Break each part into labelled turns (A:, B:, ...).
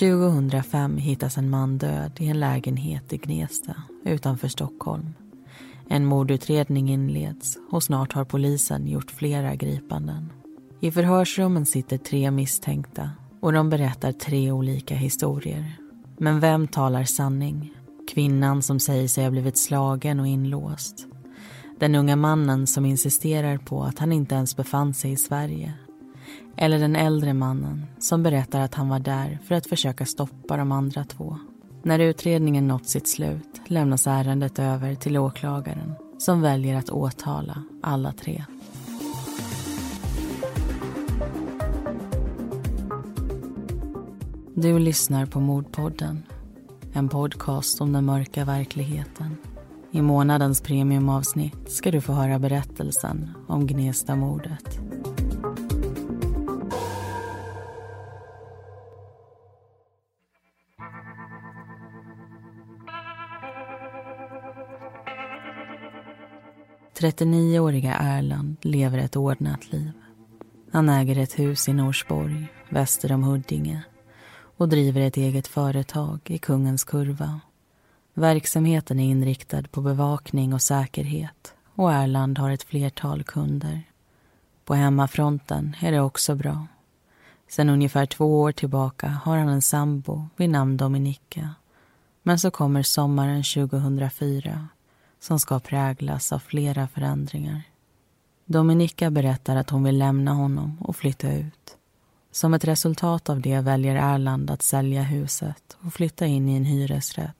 A: –2005 hittas en man död i en lägenhet i Gnesta utanför Stockholm. En mordutredning inleds och snart har polisen gjort flera gripanden. I förhörsrummen sitter tre misstänkta och de berättar tre olika historier. Men vem talar sanning? Kvinnan som säger sig ha blivit slagen och inlåst. Den unga mannen som insisterar på att han inte ens befann sig i Sverige. Eller den äldre mannen som berättar att han var där för att försöka stoppa de andra två. När utredningen nått sitt slut lämnas ärendet över till åklagaren som väljer att åtala alla tre. Du lyssnar på Mordpodden. En podcast om den mörka verkligheten. I månadens premiumavsnitt ska du få höra berättelsen om Gnesta-mordet. –39-åriga Erland lever ett ordnat liv. Han äger ett hus i Norsborg, väster om Huddinge och driver ett eget företag i Kungens Kurva. Verksamheten är inriktad på bevakning och säkerhet och Erland har ett flertal kunder. På hemmafronten är det också bra. Sen ungefär två år tillbaka har han en sambo vid namn Dominika. Men så kommer sommaren 2004 som ska präglas av flera förändringar. Dominika berättar att hon vill lämna honom och flytta ut. Som ett resultat av det väljer Erland att sälja huset och flytta in i en hyresrätt.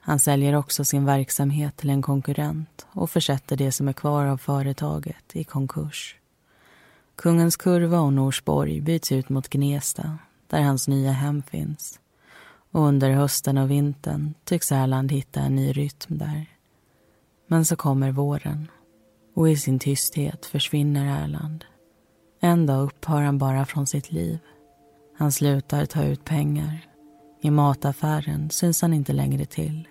A: Han säljer också sin verksamhet till en konkurrent och försätter det som är kvar av företaget i konkurs. Kungens Kurva och Norsborg byts ut mot Gnesta, där hans nya hem finns. Och under hösten och vintern tycks Erland hitta en ny rytm där. Men så kommer våren och i sin tysthet försvinner Erland. En dag upphör han bara från sitt liv. Han slutar ta ut pengar. I mataffären syns han inte längre till.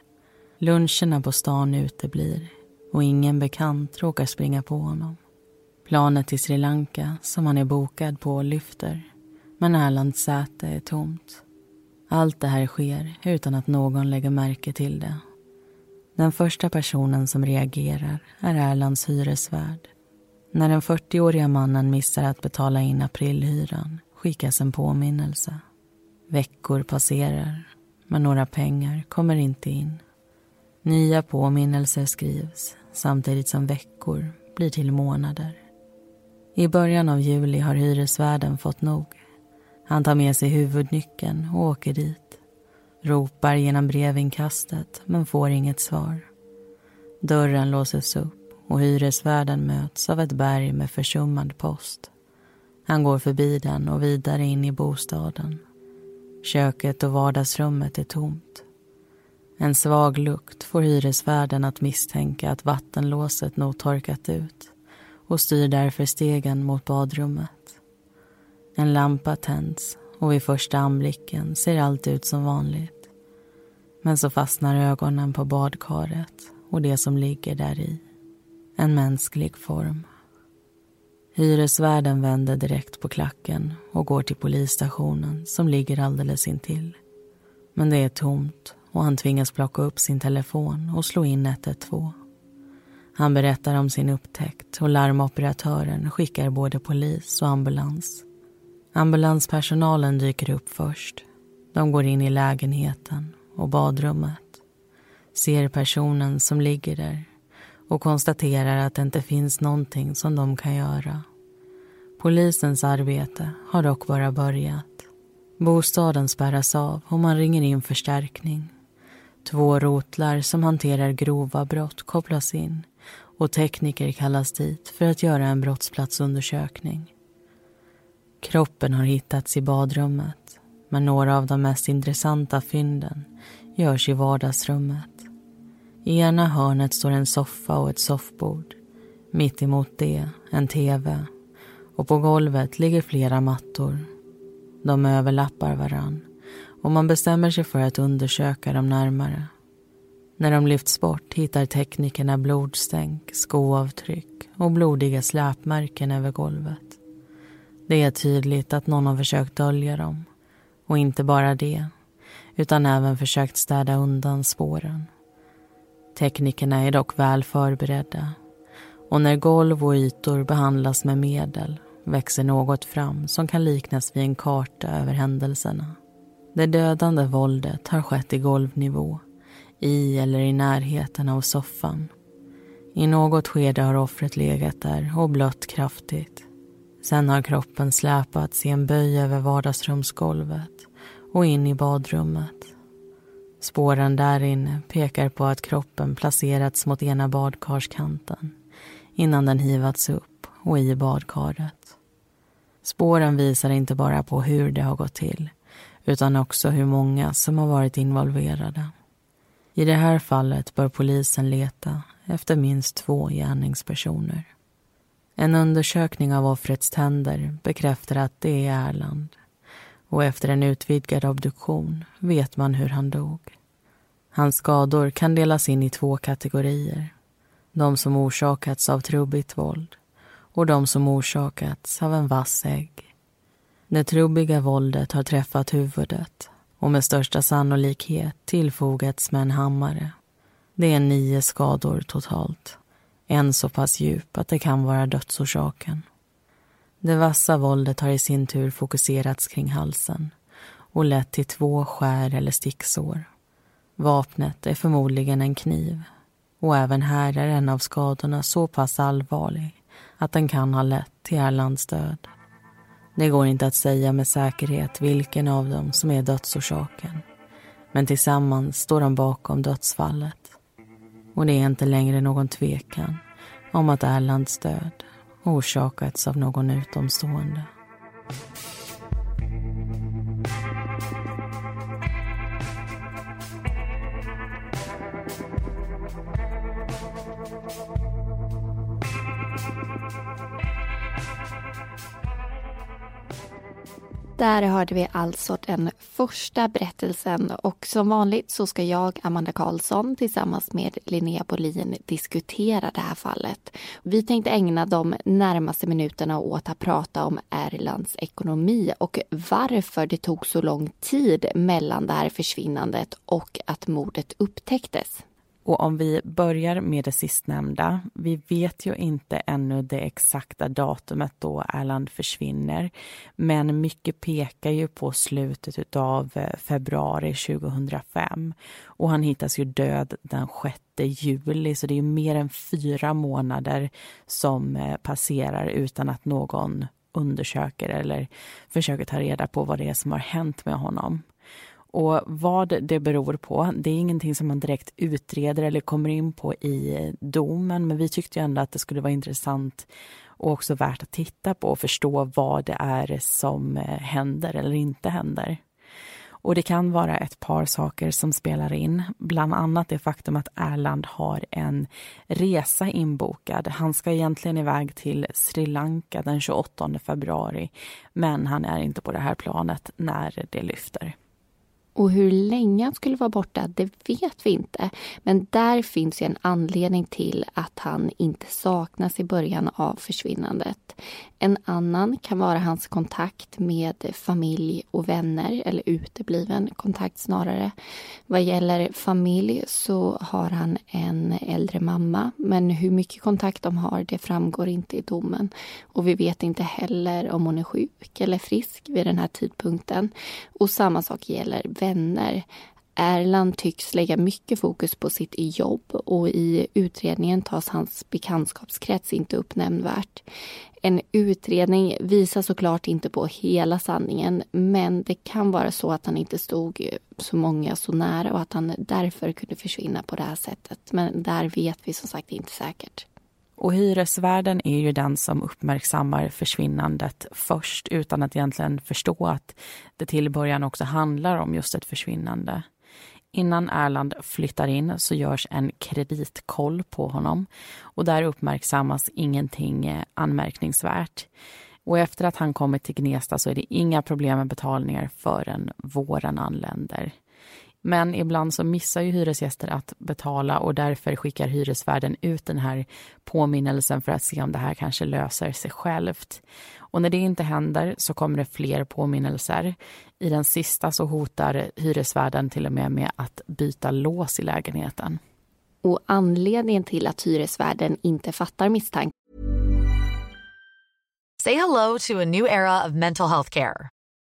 A: Luncherna på stan uteblir och ingen bekant råkar springa på honom. Planet till Sri Lanka som han är bokad på lyfter men Erlands säte är tomt. Allt det här sker utan att någon lägger märke till det. Den första personen som reagerar är Erlands hyresvärd. När den 40-åriga mannen missar att betala in aprilhyran skickas en påminnelse. Veckor passerar, men några pengar kommer inte in. Nya påminnelser skrivs samtidigt som veckor blir till månader. I början av juli har hyresvärden fått nog. Han tar med sig huvudnyckeln och åker dit. Ropar genom brevinkastet men får inget svar. Dörren låses upp och hyresvärden möts av ett berg med försummad post. Han går förbi den och vidare in i bostaden. Köket och vardagsrummet är tomt. En svag lukt får hyresvärden att misstänka att vattenlåset nog torkat ut och styr därför stegen mot badrummet. En lampa tänds och vid första anblicken ser allt ut som vanligt. Men så fastnar ögonen på badkaret och det som ligger där i en mänsklig form. Hyresvärden vänder direkt på klacken och går till polisstationen som ligger alldeles intill. Men det är tomt och han tvingas plocka upp sin telefon och slå in 112. Han berättar om sin upptäckt och larmoperatören skickar både polis och ambulans. Ambulanspersonalen dyker upp först. De går in i lägenheten och badrummet. Ser personen som ligger där och konstaterar att det inte finns någonting som de kan göra. Polisens arbete har dock bara börjat. Bostaden spärras av och man ringer in förstärkning. Två rotlar som hanterar grova brott kopplas in och tekniker kallas dit för att göra en brottsplatsundersökning. Kroppen har hittats i badrummet men några av de mest intressanta fynden görs i vardagsrummet. I ena hörnet står en soffa och ett soffbord. Mitt emot det en tv. Och på golvet ligger flera mattor. De överlappar varann och man bestämmer sig för att undersöka dem närmare. När de lyfts bort hittar teknikerna blodstänk, skoavtryck och blodiga släpmärken över golvet. Det är tydligt att någon har försökt dölja dem. Och inte bara det, utan även försökt städa undan spåren. Teknikerna är dock väl förberedda och när golv och ytor behandlas med medel växer något fram som kan liknas vid en karta över händelserna. Det dödande våldet har skett i golvnivå, i eller i närheten av soffan. I något skede har offret legat där och blött kraftigt. Sen har kroppen släpats i en böj över vardagsrumsgolvet och in i badrummet. Spåren där inne pekar på att kroppen placerats mot ena badkarskanten innan den hivats upp och i badkaret. Spåren visar inte bara på hur det har gått till utan också hur många som har varit involverade. I det här fallet bör polisen leta efter minst två gärningspersoner. En undersökning av offrets tänder bekräftar att det är Erland och efter en utvidgad obduktion vet man hur han dog. Hans skador kan delas in i två kategorier. De som orsakats av trubbigt våld och de som orsakats av en vass ägg. Det trubbiga våldet har träffat huvudet och med största sannolikhet tillfogats med en hammare. Det är nio skador totalt. En så pass djup att det kan vara dödsorsaken. Det vassa våldet har i sin tur fokuserats kring halsen och lett till två skär eller sticksår. Vapnet är förmodligen en kniv och även här är en av skadorna så pass allvarlig att den kan ha lett till Erlands död. Det går inte att säga med säkerhet vilken av dem som är dödsorsaken. Men tillsammans står de bakom dödsfallet. Och det är inte längre någon tvekan om att Erlands död orsakats av någon utomstående.
B: Där hörde vi alltså den första berättelsen och som vanligt så ska jag, Amanda Karlsson, tillsammans med Linnea Bolin diskutera det här fallet. Vi tänkte ägna de närmaste minuterna åt att prata om Erlands ekonomi och varför det tog så lång tid mellan det här försvinnandet och att mordet upptäcktes.
A: Och om vi börjar med det sistnämnda. Vi vet ju inte ännu det exakta datumet då Erland försvinner. Men mycket pekar ju på slutet av eh, februari 2005. Och han hittas ju död den 6 juli, så det är mer än fyra månader som eh, passerar utan att någon undersöker eller försöker ta reda på vad det är som har hänt med honom. Och vad det beror på, det är ingenting som man direkt utreder eller kommer in på i domen. Men vi tyckte ändå att det skulle vara intressant och också värt att titta på och förstå vad det är som eh, händer eller inte händer. Och det kan vara ett par saker som spelar in, bland annat det faktum att Erland har en resa inbokad. Han ska egentligen iväg till Sri Lanka den 28 februari, men han är inte på det här planet när det lyfter.
B: Och hur länge han skulle vara borta, det vet vi inte. Men där finns ju en anledning till att han inte saknas i början av försvinnandet. En annan kan vara hans kontakt med familj och vänner, eller utebliven kontakt snarare. Vad gäller familj så har han en äldre mamma, men hur mycket kontakt de har det framgår inte i domen. Och vi vet inte heller om hon är sjuk eller frisk vid den här tidpunkten. Och samma sak gäller vänner. Erland tycks lägga mycket fokus på sitt jobb och i utredningen tas hans bekantskapskrets inte upp nämnvärt. En utredning visar såklart inte på hela sanningen men det kan vara så att han inte stod så många så nära och att han därför kunde försvinna på det här sättet. Men där vet vi som sagt inte säkert.
A: Och hyresvärden är ju den som uppmärksammar försvinnandet först utan att egentligen förstå att det till början också handlar om just ett försvinnande. Innan Erland flyttar in så görs en kreditkoll på honom och där uppmärksammas ingenting eh, anmärkningsvärt. Och efter att han kommit till Gnesta så är det inga problem med betalningar förrän våren anländer. Men ibland så missar ju hyresgäster att betala och därför skickar hyresvärden ut den här påminnelsen för att se om det här kanske löser sig självt. Och när det inte händer så kommer det fler påminnelser. I den sista så hotar hyresvärden till och med med att byta lås i lägenheten.
B: Och anledningen till att hyresvärden inte fattar misstanken
C: Say hello to a new era of mental health care.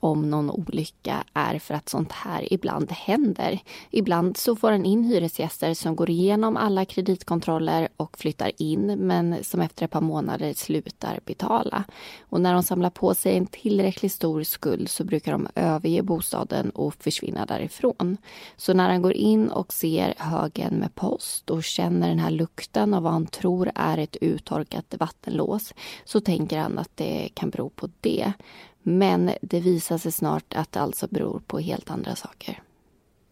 B: Om någon olycka är för att sånt här ibland händer. Ibland så får han in hyresgäster som går igenom alla kreditkontroller och flyttar in men som efter ett par månader slutar betala. Och när de samlar på sig en tillräckligt stor skuld så brukar de överge bostaden och försvinna därifrån. Så när han går in och ser högen med post och känner den här lukten av vad han tror är ett uttorkat vattenlås så tänker han att det kan bero på det. Men det visar sig snart att det alltså beror på helt andra saker.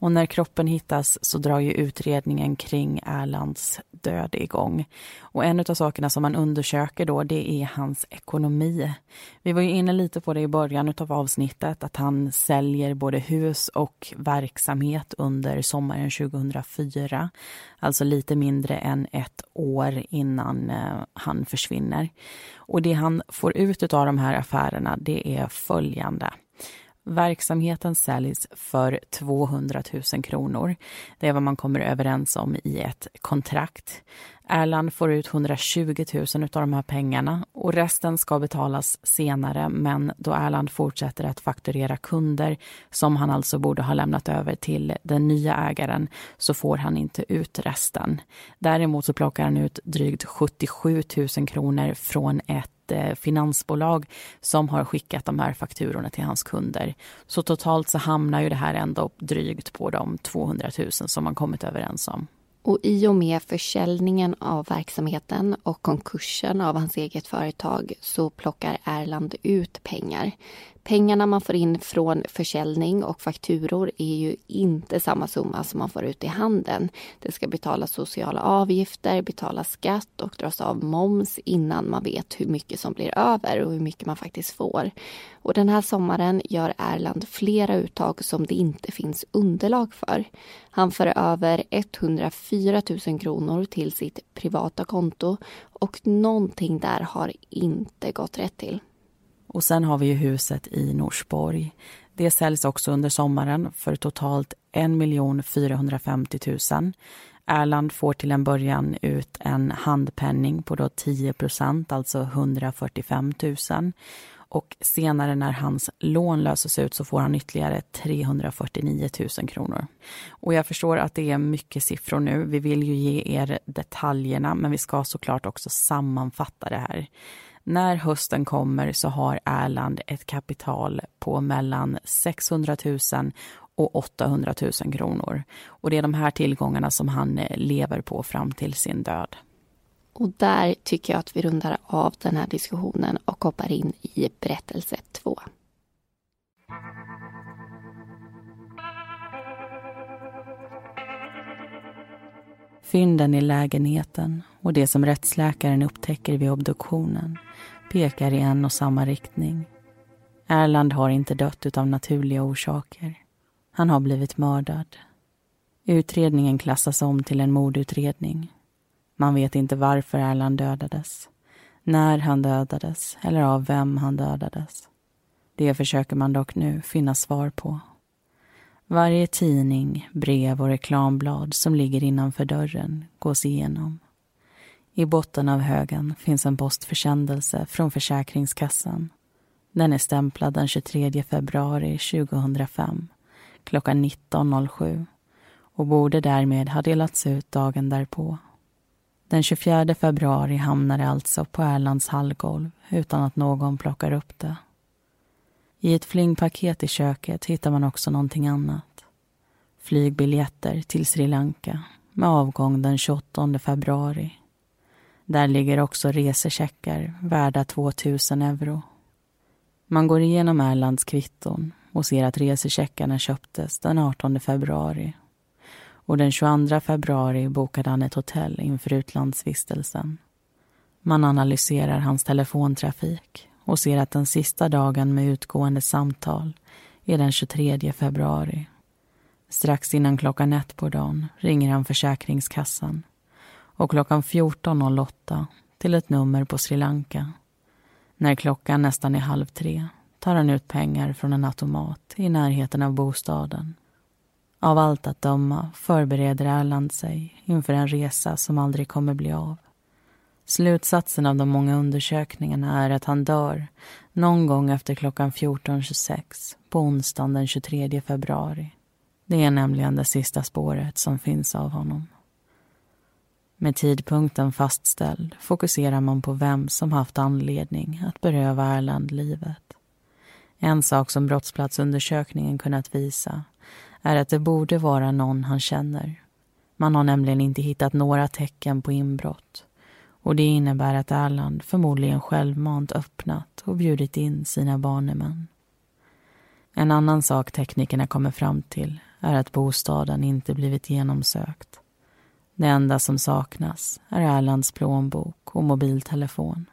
A: Och när kroppen hittas så drar ju utredningen kring Erlands död igång. Och en av sakerna som man undersöker då, det är hans ekonomi. Vi var ju inne lite på det i början av avsnittet, att han säljer både hus och verksamhet under sommaren 2004. Alltså lite mindre än ett år innan eh, han försvinner. Och det han får ut av de här affärerna, det är följande. Verksamheten säljs för 200 000 kronor. Det är vad man kommer överens om i ett kontrakt. Erland får ut 120 000 av de här pengarna och resten ska betalas senare men då Erland fortsätter att fakturera kunder som han alltså borde ha lämnat över till den nya ägaren så får han inte ut resten. Däremot så plockar han ut drygt 77 000 kronor från ett ett eh, finansbolag som har skickat de här fakturorna till hans kunder. Så totalt så hamnar ju det här ändå drygt på de 200 000 som man kommit överens om.
B: Och i och med försäljningen av verksamheten och konkursen av hans eget företag så plockar Erland ut pengar. Pengarna man får in från försäljning och fakturor är ju inte samma summa som man får ut i handeln. Det ska betalas sociala avgifter, betalas skatt och dras av moms innan man vet hur mycket som blir över och hur mycket man faktiskt får. Och den här sommaren gör Erland flera uttag som det inte finns underlag för. Han för över 104 000 kronor till sitt privata konto och någonting där har inte gått rätt till.
A: Och sen har vi ju huset i Norsborg. Det säljs också under sommaren för totalt 1 450 000. Erland får till en början ut en handpenning på då 10% alltså 145 000. Och senare när hans lån löses ut så får han ytterligare 349 000 kronor. Och jag förstår att det är mycket siffror nu. Vi vill ju ge er detaljerna men vi ska såklart också sammanfatta det här. När hösten kommer så har Erland ett kapital på mellan 600 000 och 800 000 kronor. Och det är de här tillgångarna som han eh, lever på fram till sin död.
B: Och där tycker jag att vi rundar av den här diskussionen och hoppar in i berättelse två.
A: Fynden i lägenheten och det som rättsläkaren upptäcker vid obduktionen pekar i en och samma riktning. Erland har inte dött av naturliga orsaker. Han har blivit mördad. Utredningen klassas om till en mordutredning. Man vet inte varför Erland dödades. När han dödades eller av vem han dödades. Det försöker man dock nu finna svar på. Varje tidning, brev och reklamblad som ligger innanför dörren gås igenom. I botten av högen finns en postförsändelse från Försäkringskassan. Den är stämplad den 23 februari 2005 klockan 19.07 och borde därmed ha delats ut dagen därpå. Den 24 februari hamnar det alltså på Erlands hallgolv utan att någon plockar upp det. I ett flingpaket i köket hittar man också någonting annat. Flygbiljetter till Sri Lanka med avgång den 28 februari. Där ligger också resecheckar värda 2000 euro. Man går igenom Erlands kvitton och ser att resecheckarna köptes den 18 februari. Och den 22 februari bokade han ett hotell inför utlandsvistelsen. Man analyserar hans telefontrafik och ser att den sista dagen med utgående samtal är den 23 februari. Strax innan klockan ett på dagen ringer han Försäkringskassan och klockan 14.08 till ett nummer på Sri Lanka. När klockan nästan är halv tre tar han ut pengar från en automat i närheten av bostaden. Av allt att döma förbereder Erland sig inför en resa som aldrig kommer bli av. Slutsatsen av de många undersökningarna är att han dör någon gång efter klockan 14.26 på onsdagen den 23 februari. Det är nämligen det sista spåret som finns av honom. Med tidpunkten fastställd fokuserar man på vem som haft anledning att beröva Erland livet. En sak som brottsplatsundersökningen kunnat visa är att det borde vara någon han känner. Man har nämligen inte hittat några tecken på inbrott och det innebär att Erland förmodligen självmant öppnat och bjudit in sina banemän. En annan sak teknikerna kommer fram till är att bostaden inte blivit genomsökt. Det enda som saknas är Erlands plånbok och mobiltelefon.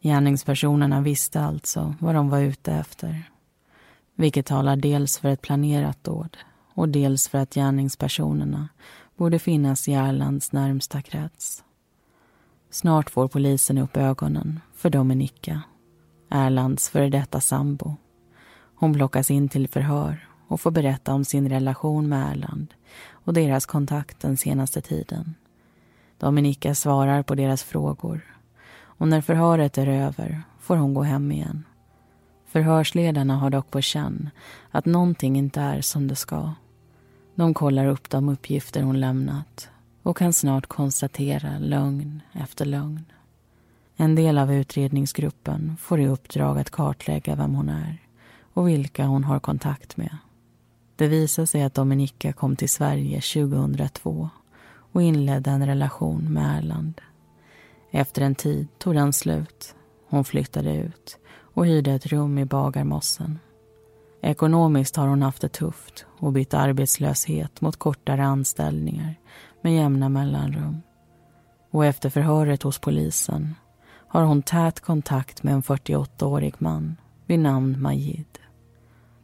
A: Gärningspersonerna visste alltså vad de var ute efter. Vilket talar dels för ett planerat dåd och dels för att gärningspersonerna borde finnas i Erlands närmsta krets. Snart får polisen upp ögonen för Dominika, Erlands före detta sambo. Hon plockas in till förhör och får berätta om sin relation med Erland och deras kontakt den senaste tiden. Dominika svarar på deras frågor och när förhöret är över får hon gå hem igen. Förhörsledarna har dock på känn att någonting inte är som det ska. De kollar upp de uppgifter hon lämnat och kan snart konstatera lögn efter lögn. En del av utredningsgruppen får i uppdrag att kartlägga vem hon är och vilka hon har kontakt med. Det visar sig att Dominika kom till Sverige 2002 och inledde en relation med Erland. Efter en tid tog den slut. Hon flyttade ut och hyrde ett rum i Bagarmossen. Ekonomiskt har hon haft det tufft och bytt arbetslöshet mot kortare anställningar med jämna mellanrum. Och efter förhöret hos polisen har hon tät kontakt med en 48-årig man vid namn Majid.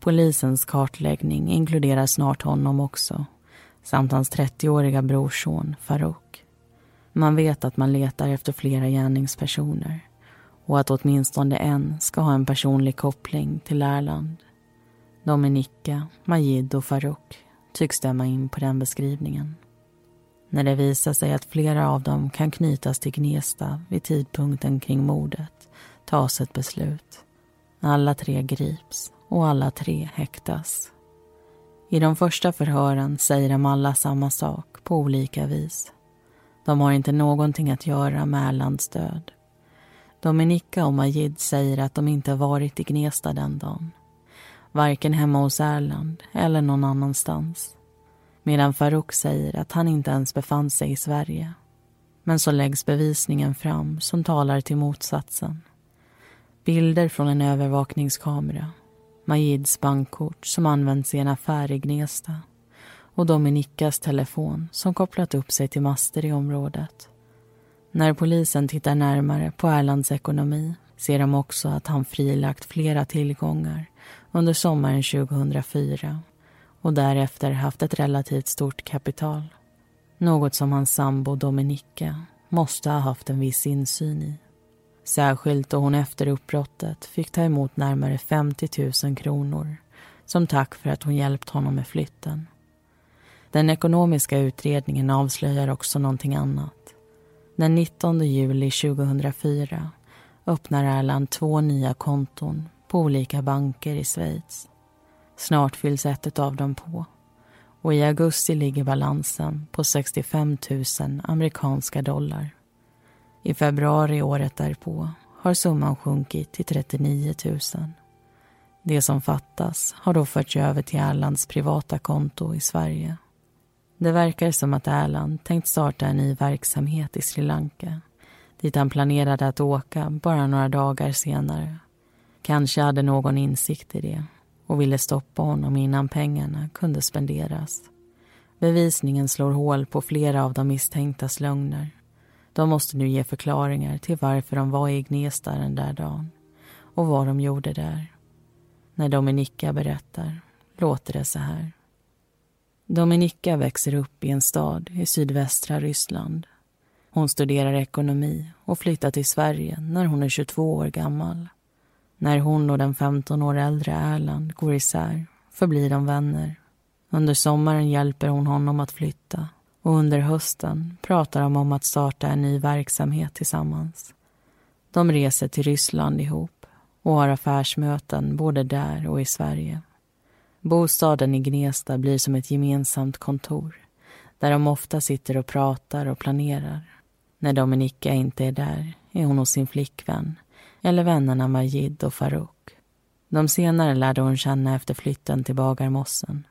A: Polisens kartläggning inkluderar snart honom också samt hans 30-åriga brorson Farouk. Man vet att man letar efter flera gärningspersoner och att åtminstone en ska ha en personlig koppling till Erland. Dominika, Majid och Farouk tycks stämma in på den beskrivningen. När det visar sig att flera av dem kan knytas till Gnesta vid tidpunkten kring mordet tas ett beslut. Alla tre grips och alla tre häktas. I de första förhören säger de alla samma sak på olika vis. De har inte någonting att göra med Erlands död. Dominika och Majid säger att de inte varit i Gnesta den dagen. Varken hemma hos Erland eller någon annanstans. Medan Farouk säger att han inte ens befann sig i Sverige. Men så läggs bevisningen fram som talar till motsatsen. Bilder från en övervakningskamera Majids bankkort som används i en affär i Gnesta och Dominikas telefon som kopplat upp sig till master i området. När polisen tittar närmare på Erlands ekonomi ser de också att han frilagt flera tillgångar under sommaren 2004 och därefter haft ett relativt stort kapital. Något som hans sambo Dominika måste ha haft en viss insyn i. Särskilt då hon efter uppbrottet fick ta emot närmare 50 000 kronor som tack för att hon hjälpt honom med flytten. Den ekonomiska utredningen avslöjar också någonting annat. Den 19 juli 2004 öppnar Erland två nya konton på olika banker i Schweiz. Snart fylls ett av dem på och i augusti ligger balansen på 65 000 amerikanska dollar. I februari året därpå har summan sjunkit till 39 000. Det som fattas har då förts över till Erlands privata konto i Sverige. Det verkar som att Erland tänkt starta en ny verksamhet i Sri Lanka dit han planerade att åka bara några dagar senare. Kanske hade någon insikt i det och ville stoppa honom innan pengarna kunde spenderas. Bevisningen slår hål på flera av de misstänktas lögner. De måste nu ge förklaringar till varför de var i Gnesta den där dagen och vad de gjorde där. När Dominika berättar låter det så här. Dominika växer upp i en stad i sydvästra Ryssland. Hon studerar ekonomi och flyttar till Sverige när hon är 22 år gammal. När hon och den 15 år äldre Erland går isär förblir de vänner. Under sommaren hjälper hon honom att flytta och under hösten pratar de om att starta en ny verksamhet tillsammans. De reser till Ryssland ihop och har affärsmöten både där och i Sverige. Bostaden i Gnesta blir som ett gemensamt kontor där de ofta sitter och pratar och planerar. När Dominika inte är där är hon hos sin flickvän eller vännerna Majid och Farouk. De senare lärde hon känna efter flytten till Bagarmossen.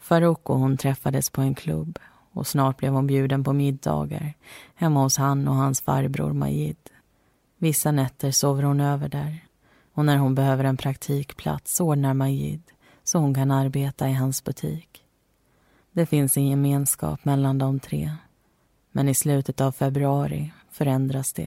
A: Farouk och hon träffades på en klubb och snart blev hon bjuden på middagar hemma hos han och hans farbror Majid. Vissa nätter sover hon över där och när hon behöver en praktikplats ordnar Majid så hon kan arbeta i hans butik. Det finns en gemenskap mellan de tre men i slutet av februari förändras det.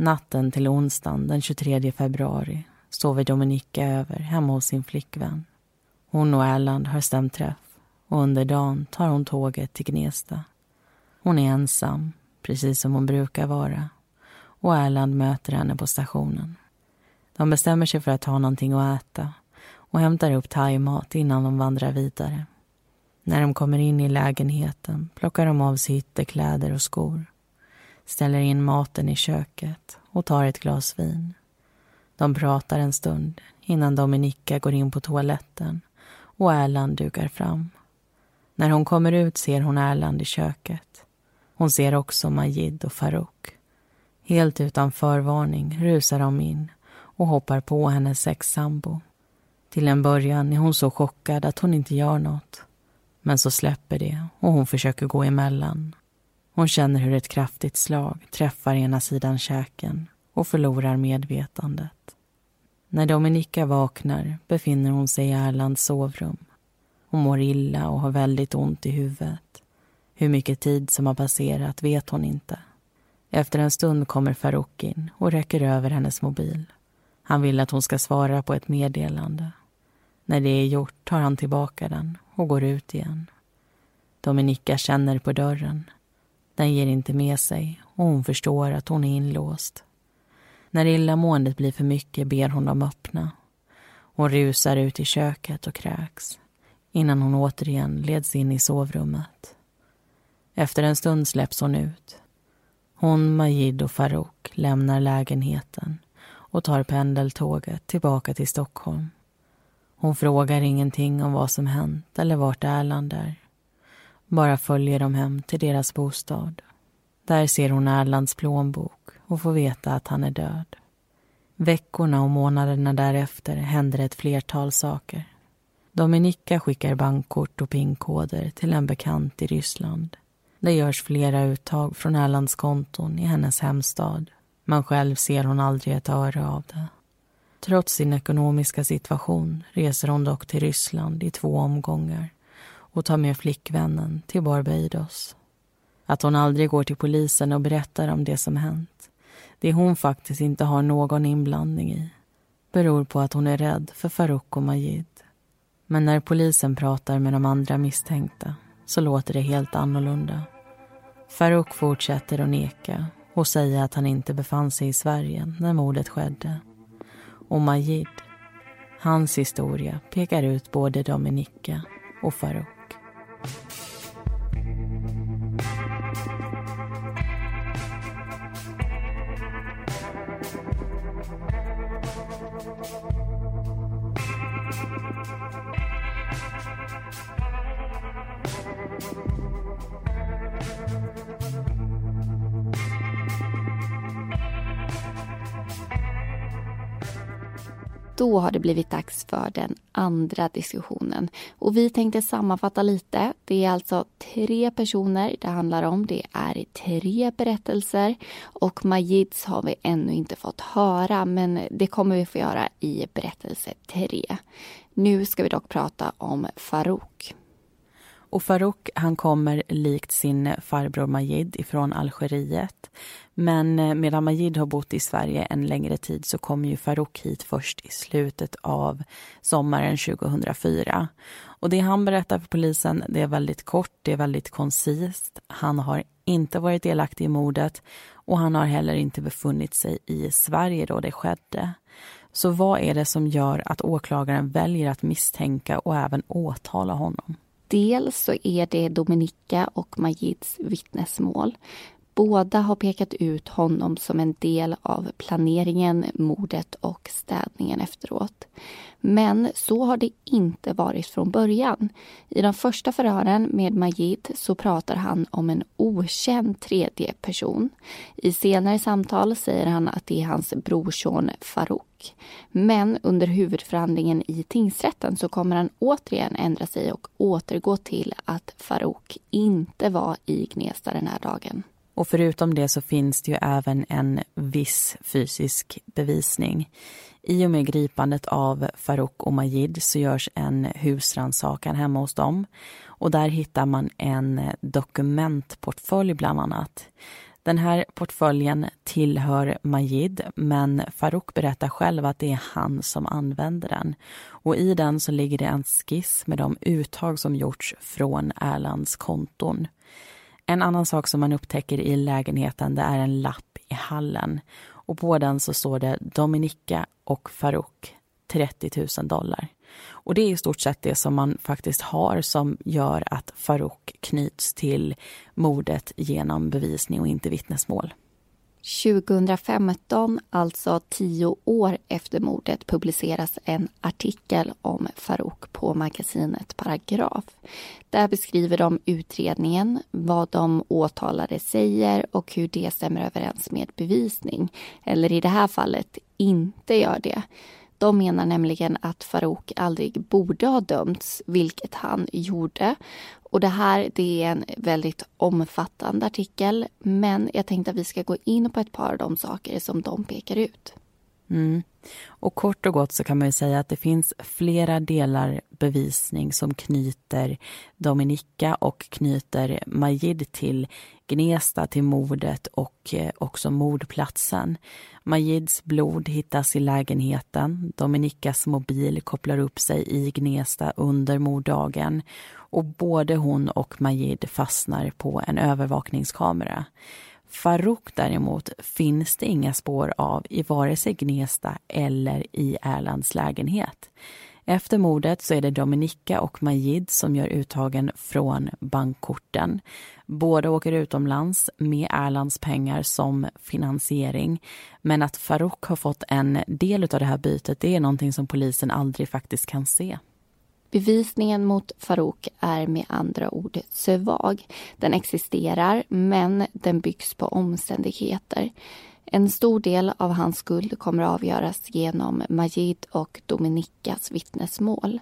A: Natten till onsdagen den 23 februari sover Dominika över hemma hos sin flickvän. Hon och Erland har stämt träff och under dagen tar hon tåget till Gnesta. Hon är ensam, precis som hon brukar vara och Erland möter henne på stationen. De bestämmer sig för att ha någonting att äta och hämtar upp thaimat innan de vandrar vidare. När de kommer in i lägenheten plockar de av sig ytterkläder och skor ställer in maten i köket och tar ett glas vin. De pratar en stund innan Dominika går in på toaletten och Erland dukar fram. När hon kommer ut ser hon Erland i köket. Hon ser också Majid och Farouk. Helt utan förvarning rusar de in och hoppar på hennes sexsambo. Till en början är hon så chockad att hon inte gör något. Men så släpper det och hon försöker gå emellan. Hon känner hur ett kraftigt slag träffar ena sidan käken och förlorar medvetandet. När Dominika vaknar befinner hon sig i Erlands sovrum. Hon mår illa och har väldigt ont i huvudet. Hur mycket tid som har passerat vet hon inte. Efter en stund kommer Farouk in och räcker över hennes mobil. Han vill att hon ska svara på ett meddelande. När det är gjort tar han tillbaka den och går ut igen. Dominika känner på dörren. Den ger inte med sig och hon förstår att hon är inlåst. När illamåendet blir för mycket ber hon dem öppna. Hon rusar ut i köket och kräks innan hon återigen leds in i sovrummet. Efter en stund släpps hon ut. Hon, Majid och Farouk lämnar lägenheten och tar pendeltåget tillbaka till Stockholm. Hon frågar ingenting om vad som hänt eller vart Erland är. Bara följer dem hem till deras bostad. Där ser hon Erlands plånbok och får veta att han är död. Veckorna och månaderna därefter händer ett flertal saker. Dominika skickar bankkort och pinkoder till en bekant i Ryssland. Det görs flera uttag från Erlands konton i hennes hemstad men själv ser hon aldrig ett öre av det. Trots sin ekonomiska situation reser hon dock till Ryssland i två omgångar och tar med flickvännen till Barbados. Att hon aldrig går till polisen och berättar om det som hänt, det hon faktiskt inte har någon inblandning i, beror på att hon är rädd för Farouk och Majid. Men när polisen pratar med de andra misstänkta så låter det helt annorlunda. Farouk fortsätter att neka och säga att han inte befann sig i Sverige när mordet skedde. Och Majid, hans historia pekar ut både Dominika och Farouk. Thank you.
B: Då har det blivit dags för den andra diskussionen. Och vi tänkte sammanfatta lite. Det är alltså tre personer det handlar om. Det är tre berättelser och Majids har vi ännu inte fått höra men det kommer vi få göra i berättelse tre. Nu ska vi dock prata om Farouk.
A: Och Farouk han kommer likt sin farbror Majid ifrån Algeriet. Men eh, medan Majid har bott i Sverige en längre tid så kom ju Farouk hit först i slutet av sommaren 2004. Och det han berättar för polisen det är väldigt kort, det är väldigt koncist. Han har inte varit delaktig i mordet och han har heller inte befunnit sig i Sverige då det skedde. Så vad är det som gör att åklagaren väljer att misstänka och även åtala honom?
B: Dels så är det Dominika och Majids vittnesmål. Båda har pekat ut honom som en del av planeringen, mordet och städningen efteråt. Men så har det inte varit från början. I de första förhören med Majid så pratar han om en okänd tredje person. I senare samtal säger han att det är hans brorson Farouk. Men under huvudförhandlingen i tingsrätten så kommer han återigen ändra sig och återgå till att Farouk inte var i Gnesta den här dagen.
A: Och förutom det så finns det ju även en viss fysisk bevisning. I och med gripandet av Farouk och Majid så görs en husrannsakan hemma hos dem. Och där hittar man en dokumentportfölj bland annat. Den här portföljen tillhör Majid men Farouk berättar själv att det är han som använder den. Och i den så ligger det en skiss med de uttag som gjorts från Erlands konton. En annan sak som man upptäcker i lägenheten det är en lapp i hallen. Och på den så står det Dominika och Farouk 30 000 dollar. Och det är i stort sett det som man faktiskt har som gör att Farouk knyts till mordet genom bevisning och inte vittnesmål.
B: 2015, alltså tio år efter mordet, publiceras en artikel om Farouk på magasinet Paragraf. Där beskriver de utredningen, vad de åtalade säger och hur det stämmer överens med bevisning. Eller i det här fallet inte gör det. De menar nämligen att Farouk aldrig borde ha dömts, vilket han gjorde. Och det här det är en väldigt omfattande artikel men jag tänkte att vi ska gå in på ett par av de saker som de pekar ut.
A: Mm. Och kort och gott så kan man säga att det finns flera delar bevisning som knyter Dominika och knyter Majid till Gnesta, till mordet och eh, också mordplatsen. Majids blod hittas i lägenheten. Dominikas mobil kopplar upp sig i Gnesta under morddagen och både hon och Majid fastnar på en övervakningskamera. Farouk däremot finns det inga spår av i vare sig Gnesta eller i Erlands lägenhet. Efter mordet så är det Dominika och Majid som gör uttagen från bankkorten. Båda åker utomlands med Erlands pengar som finansiering. Men att Farouk har fått en del av det här bytet det är någonting som polisen aldrig faktiskt kan se.
B: Bevisningen mot Farouk är med andra ord svag. Den existerar, men den byggs på omständigheter. En stor del av hans skuld kommer att avgöras genom Majid och Dominikas vittnesmål.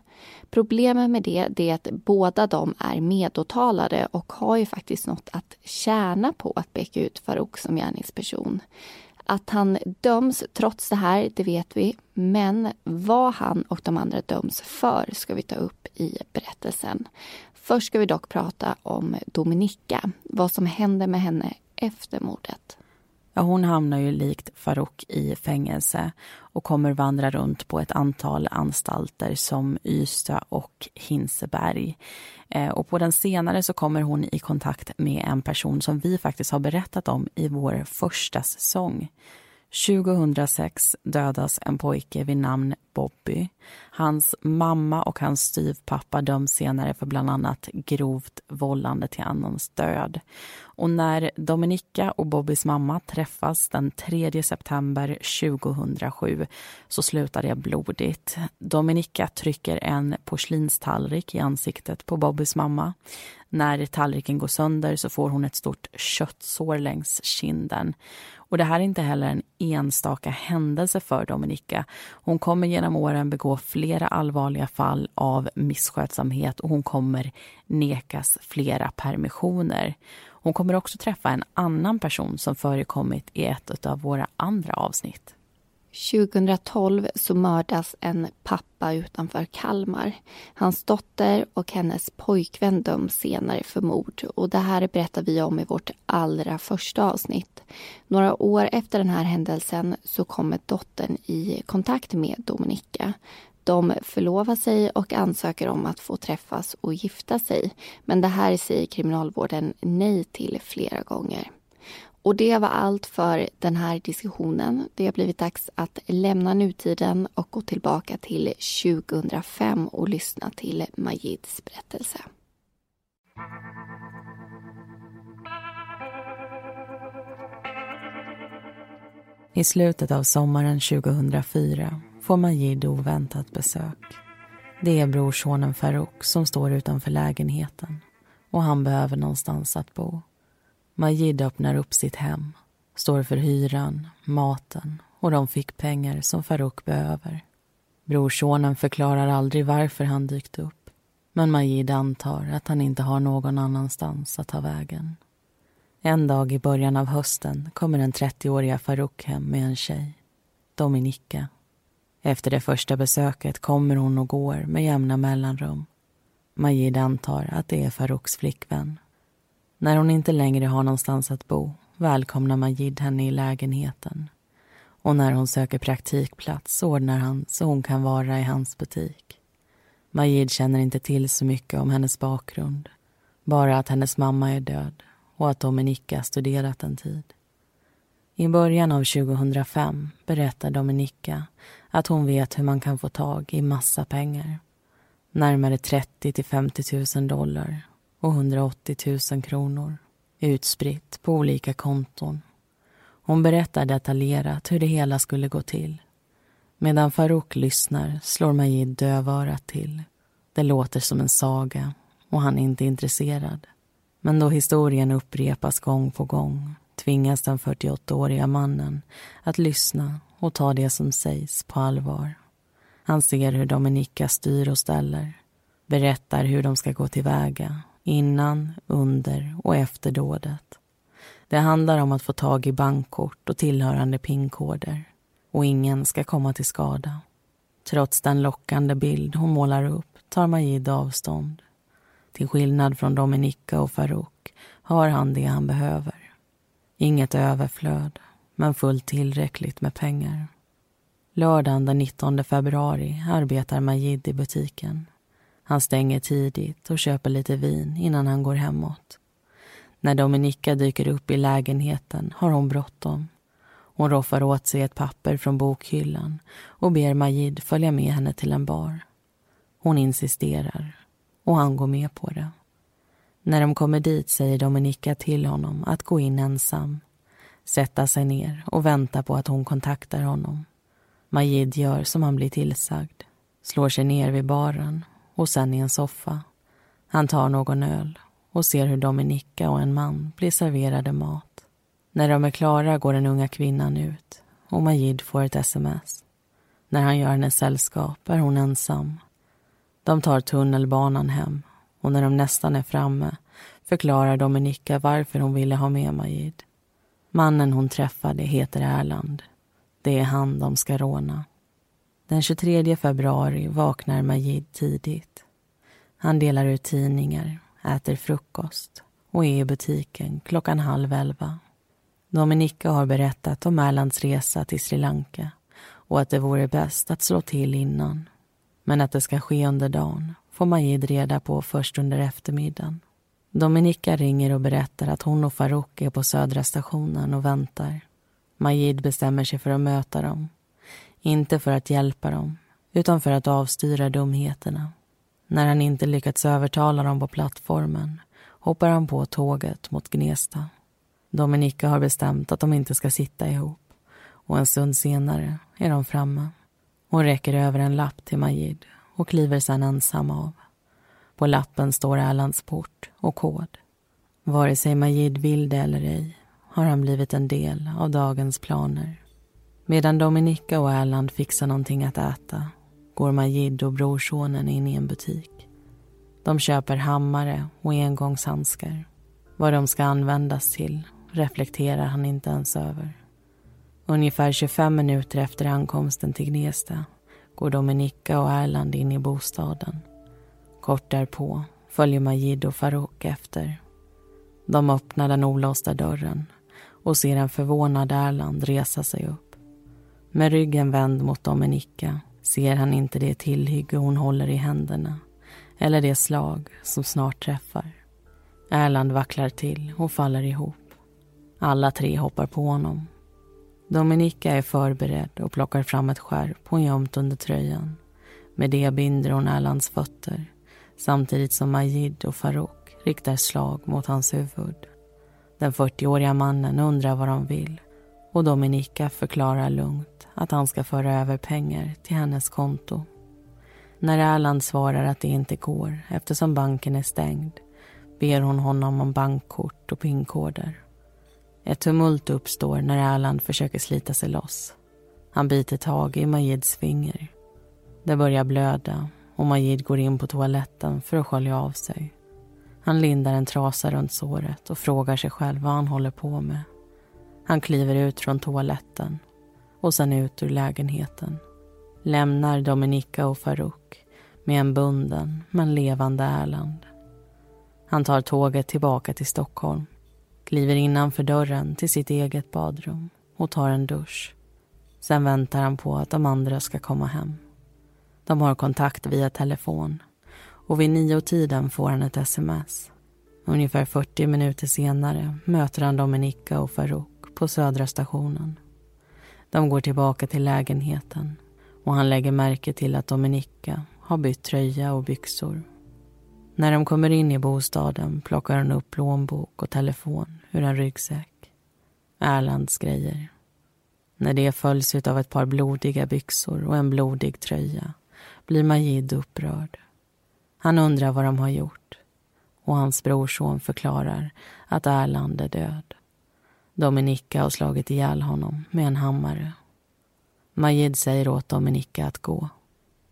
B: Problemet med det är att båda de är medåtalade och har ju faktiskt något att tjäna på att peka ut Farouk som gärningsperson. Att han döms trots det här, det vet vi. Men vad han och de andra döms för ska vi ta upp i berättelsen. Först ska vi dock prata om Dominika, vad som händer med henne efter mordet.
A: Ja, hon hamnar ju likt Farouk i fängelse och kommer vandra runt på ett antal anstalter som Ystad och Hinseberg. Eh, och på den senare så kommer hon i kontakt med en person som vi faktiskt har berättat om i vår första säsong. 2006 dödas en pojke vid namn Bobby. Hans mamma och hans styvpappa döms senare för bland annat grovt vållande till annans död. Och när Dominika och Bobbys mamma träffas den 3 september 2007 så slutar det blodigt. Dominika trycker en porslinstallrik i ansiktet på Bobbys mamma. När tallriken går sönder så får hon ett stort köttsår längs kinden. Och det här är inte heller en enstaka händelse för Dominika. Hon kommer genom åren begå flera allvarliga fall av misskötsamhet och hon kommer nekas flera permissioner. Hon kommer också träffa en annan person som förekommit i ett av våra andra avsnitt.
B: 2012 så mördas en pappa utanför Kalmar. Hans dotter och hennes pojkvän döms senare för mord. Och det här berättar vi om i vårt allra första avsnitt. Några år efter den här händelsen så kommer dottern i kontakt med Dominika. De förlovar sig och ansöker om att få träffas och gifta sig. Men det här säger kriminalvården nej till flera gånger. Och det var allt för den här diskussionen. Det har blivit dags att lämna nutiden och gå tillbaka till 2005 och lyssna till Majids berättelse.
A: I slutet av sommaren 2004 får Majid oväntat besök. Det är brorsonen Farouk som står utanför lägenheten och han behöver någonstans att bo. Majid öppnar upp sitt hem, står för hyran, maten och de fick pengar som Farouk behöver. Brorsonen förklarar aldrig varför han dykt upp men Majid antar att han inte har någon annanstans att ta vägen. En dag i början av hösten kommer den 30-åriga Farouk hem med en tjej, Dominika. Efter det första besöket kommer hon och går med jämna mellanrum. Majid antar att det är Farouks flickvän. När hon inte längre har någonstans att bo välkomnar Majid henne i lägenheten. Och när hon söker praktikplats ordnar han så hon kan vara i hans butik. Majid känner inte till så mycket om hennes bakgrund. Bara att hennes mamma är död och att Dominika studerat en tid. I början av 2005 berättar Dominika att hon vet hur man kan få tag i massa pengar. Närmare 30 till 50 000 dollar och 180 000 kronor utspritt på olika konton. Hon berättar detaljerat hur det hela skulle gå till. Medan Farouk lyssnar slår Majid dövörat till. Det låter som en saga och han är inte intresserad. Men då historien upprepas gång på gång tvingas den 48-åriga mannen att lyssna och ta det som sägs på allvar. Han ser hur Dominika styr och ställer, berättar hur de ska gå tillväga innan, under och efter dådet. Det handlar om att få tag i bankkort och tillhörande pinkoder och ingen ska komma till skada. Trots den lockande bild hon målar upp tar Majid avstånd. Till skillnad från Dominika och Farouk har han det han behöver. Inget överflöd, men fullt tillräckligt med pengar. Lördagen den 19 februari arbetar Majid i butiken. Han stänger tidigt och köper lite vin innan han går hemåt. När Dominika dyker upp i lägenheten har hon bråttom. Hon roffar åt sig ett papper från bokhyllan och ber Majid följa med henne till en bar. Hon insisterar och han går med på det. När de kommer dit säger Dominika till honom att gå in ensam sätta sig ner och vänta på att hon kontaktar honom. Majid gör som han blir tillsagd, slår sig ner vid baren och sen i en soffa. Han tar någon öl och ser hur Dominika och en man blir serverade mat. När de är klara går den unga kvinnan ut och Majid får ett sms. När han gör henne sällskap är hon ensam. De tar tunnelbanan hem och när de nästan är framme förklarar Dominika varför hon ville ha med Majid. Mannen hon träffade heter Erland. Det är han de ska råna. Den 23 februari vaknar Majid tidigt. Han delar ut tidningar, äter frukost och är i butiken klockan halv elva. Dominika har berättat om Erlands resa till Sri Lanka och att det vore bäst att slå till innan. Men att det ska ske under dagen får Majid reda på först under eftermiddagen. Dominika ringer och berättar att hon och Farouk är på Södra stationen och väntar. Majid bestämmer sig för att möta dem. Inte för att hjälpa dem, utan för att avstyra dumheterna. När han inte lyckats övertala dem på plattformen hoppar han på tåget mot Gnesta. Dominika har bestämt att de inte ska sitta ihop och en stund senare är de framme. Hon räcker över en lapp till Majid och kliver sedan ensam av. På lappen står Erlands port och kod. Vare sig Majid vill det eller ej har han blivit en del av dagens planer. Medan Dominika och Erland fixar någonting att äta går Majid och brorsonen in i en butik. De köper hammare och engångshandskar. Vad de ska användas till reflekterar han inte ens över. Ungefär 25 minuter efter ankomsten till Gnesta går Dominika och Erland in i bostaden. Kort därpå följer Majid och Farouk efter. De öppnar den olåsta dörren och ser en förvånad Erland resa sig upp. Med ryggen vänd mot Dominika ser han inte det tillhygge hon håller i händerna eller det slag som snart träffar. Erland vacklar till och faller ihop. Alla tre hoppar på honom. Dominika är förberedd och plockar fram ett skärp hon gömt under tröjan. Med det binder hon Erlands fötter samtidigt som Majid och Farouk riktar slag mot hans huvud. Den 40-åriga mannen undrar vad de vill och Dominika förklarar lugnt att han ska föra över pengar till hennes konto. När Erland svarar att det inte går eftersom banken är stängd ber hon honom om bankkort och pinkoder. Ett tumult uppstår när Erland försöker slita sig loss. Han biter tag i Majids finger. Det börjar blöda och Majid går in på toaletten för att skölja av sig. Han lindar en trasa runt såret och frågar sig själv vad han håller på med. Han kliver ut från toaletten och sen ut ur lägenheten. Lämnar Dominika och Farouk med en bunden men levande Erland. Han tar tåget tillbaka till Stockholm, kliver innanför dörren till sitt eget badrum och tar en dusch. Sen väntar han på att de andra ska komma hem. De har kontakt via telefon och vid nio tiden får han ett sms. Ungefär 40 minuter senare möter han Dominika och Farouk på Södra stationen. De går tillbaka till lägenheten och han lägger märke till att Dominika har bytt tröja och byxor. När de kommer in i bostaden plockar hon upp plånbok och telefon ur en ryggsäck. Erlands grejer. När det följs av ett par blodiga byxor och en blodig tröja blir Majid upprörd. Han undrar vad de har gjort och hans brorson förklarar att Erland är död. Dominika har slagit ihjäl honom med en hammare. Majid säger åt Dominika att gå.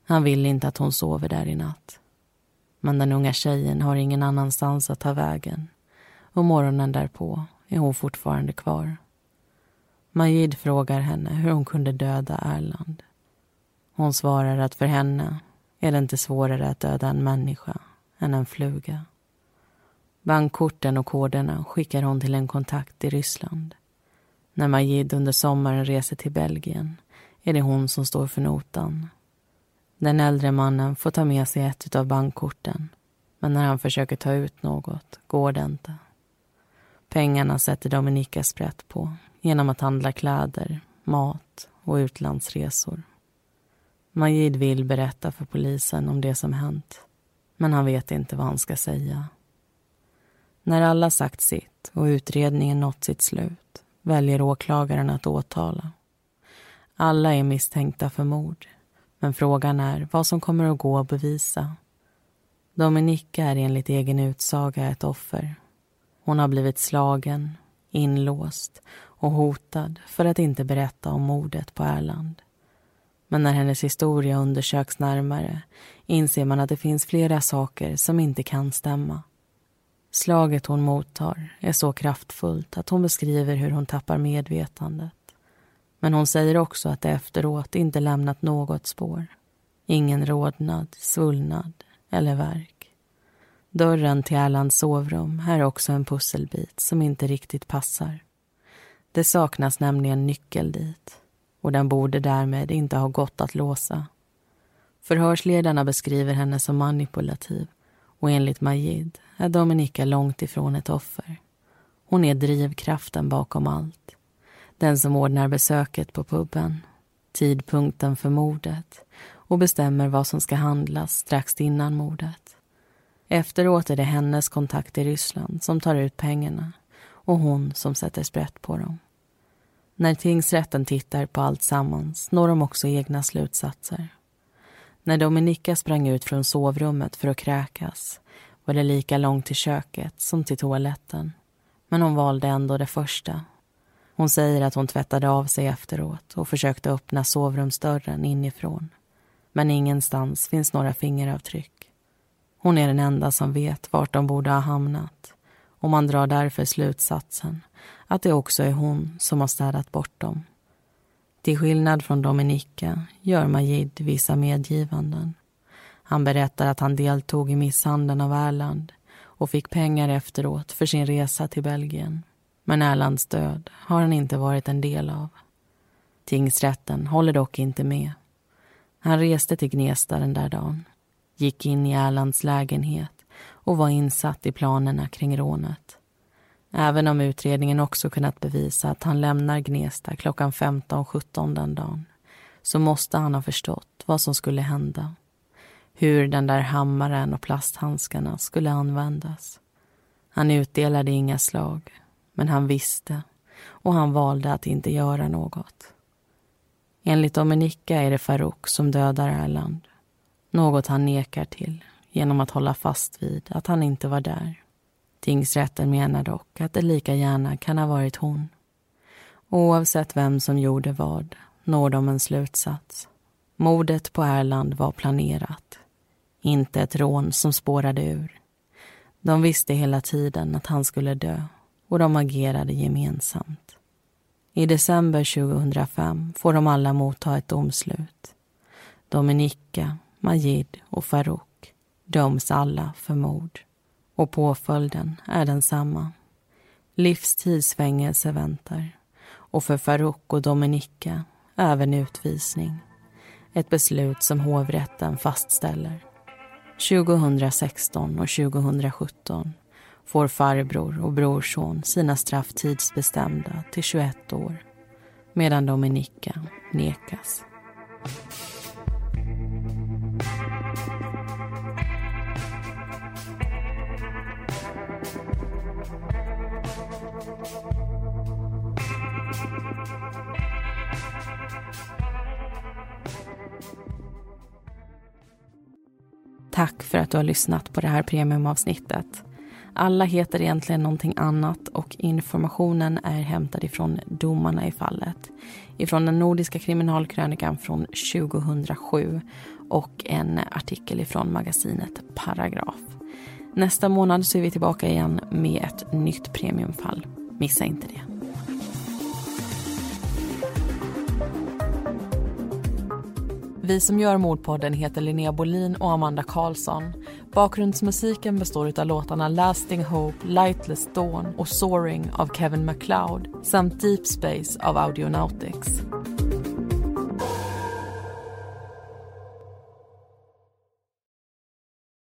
A: Han vill inte att hon sover där i natt. Men den unga tjejen har ingen annanstans att ta vägen och morgonen därpå är hon fortfarande kvar. Majid frågar henne hur hon kunde döda Erland. Hon svarar att för henne är det inte svårare att döda en människa än en fluga. Bankkorten och koderna skickar hon till en kontakt i Ryssland. När Majid under sommaren reser till Belgien är det hon som står för notan. Den äldre mannen får ta med sig ett av bankkorten men när han försöker ta ut något går det inte. Pengarna sätter Dominika sprätt på genom att handla kläder, mat och utlandsresor. Majid vill berätta för polisen om det som hänt men han vet inte vad han ska säga. När alla sagt sitt och utredningen nått sitt slut väljer åklagaren att åtala. Alla är misstänkta för mord men frågan är vad som kommer att gå att bevisa. Dominika är enligt egen utsaga ett offer. Hon har blivit slagen, inlåst och hotad för att inte berätta om mordet på Erland. Men när hennes historia undersöks närmare inser man att det finns flera saker som inte kan stämma. Slaget hon mottar är så kraftfullt att hon beskriver hur hon tappar medvetandet. Men hon säger också att det efteråt inte lämnat något spår. Ingen rodnad, svullnad eller värk. Dörren till Erlands sovrum är också en pusselbit som inte riktigt passar. Det saknas nämligen nyckel dit och den borde därmed inte ha gått att låsa. Förhörsledarna beskriver henne som manipulativ och enligt Majid är Dominika långt ifrån ett offer. Hon är drivkraften bakom allt. Den som ordnar besöket på puben, tidpunkten för mordet och bestämmer vad som ska handlas strax innan mordet. Efteråt är det hennes kontakt i Ryssland som tar ut pengarna och hon som sätter sprätt på dem. När tingsrätten tittar på allt sammans når de också egna slutsatser. När Dominika sprang ut från sovrummet för att kräkas var det lika långt till köket som till toaletten. Men hon valde ändå det första. Hon säger att hon tvättade av sig efteråt och försökte öppna sovrumsdörren inifrån. Men ingenstans finns några fingeravtryck. Hon är den enda som vet vart de borde ha hamnat och man drar därför slutsatsen att det också är hon som har städat bort dem. Till skillnad från Dominika gör Majid vissa medgivanden. Han berättar att han deltog i misshandeln av Erland och fick pengar efteråt för sin resa till Belgien. Men Erlands död har han inte varit en del av. Tingsrätten håller dock inte med. Han reste till Gnesta den där dagen, gick in i Erlands lägenhet och var insatt i planerna kring rånet. Även om utredningen också kunnat bevisa att han lämnar Gnesta klockan 15.17 den dagen så måste han ha förstått vad som skulle hända. Hur den där hammaren och plasthandskarna skulle användas. Han utdelade inga slag, men han visste och han valde att inte göra något. Enligt Dominika är det Farouk som dödar Erland. Något han nekar till genom att hålla fast vid att han inte var där. Tingsrätten menar dock att det lika gärna kan ha varit hon. Oavsett vem som gjorde vad når de en slutsats. Mordet på Erland var planerat. Inte ett rån som spårade ur. De visste hela tiden att han skulle dö och de agerade gemensamt. I december 2005 får de alla motta ett domslut. Dominika, Majid och Farouk döms alla för mord. Och påföljden är densamma. Livstidsfängelse väntar. Och för Farouk och Dominika även utvisning. Ett beslut som hovrätten fastställer. 2016 och 2017 får farbror och brorson sina straff tidsbestämda till 21 år medan Dominika nekas. Tack för att du har lyssnat på det här premiumavsnittet. Alla heter egentligen någonting annat och informationen är hämtad ifrån domarna i fallet. Ifrån den nordiska kriminalkrönikan från 2007 och en artikel ifrån magasinet Paragraf. Nästa månad så är vi tillbaka igen med ett nytt premiumfall. Missa inte det. Vi som gör Mordpodden heter Linnea Bolin och Amanda Karlsson. Bakgrundsmusiken består av låtarna Lasting Hope, Lightless Dawn och Soaring av Kevin MacLeod samt Deep Space av Audionautics.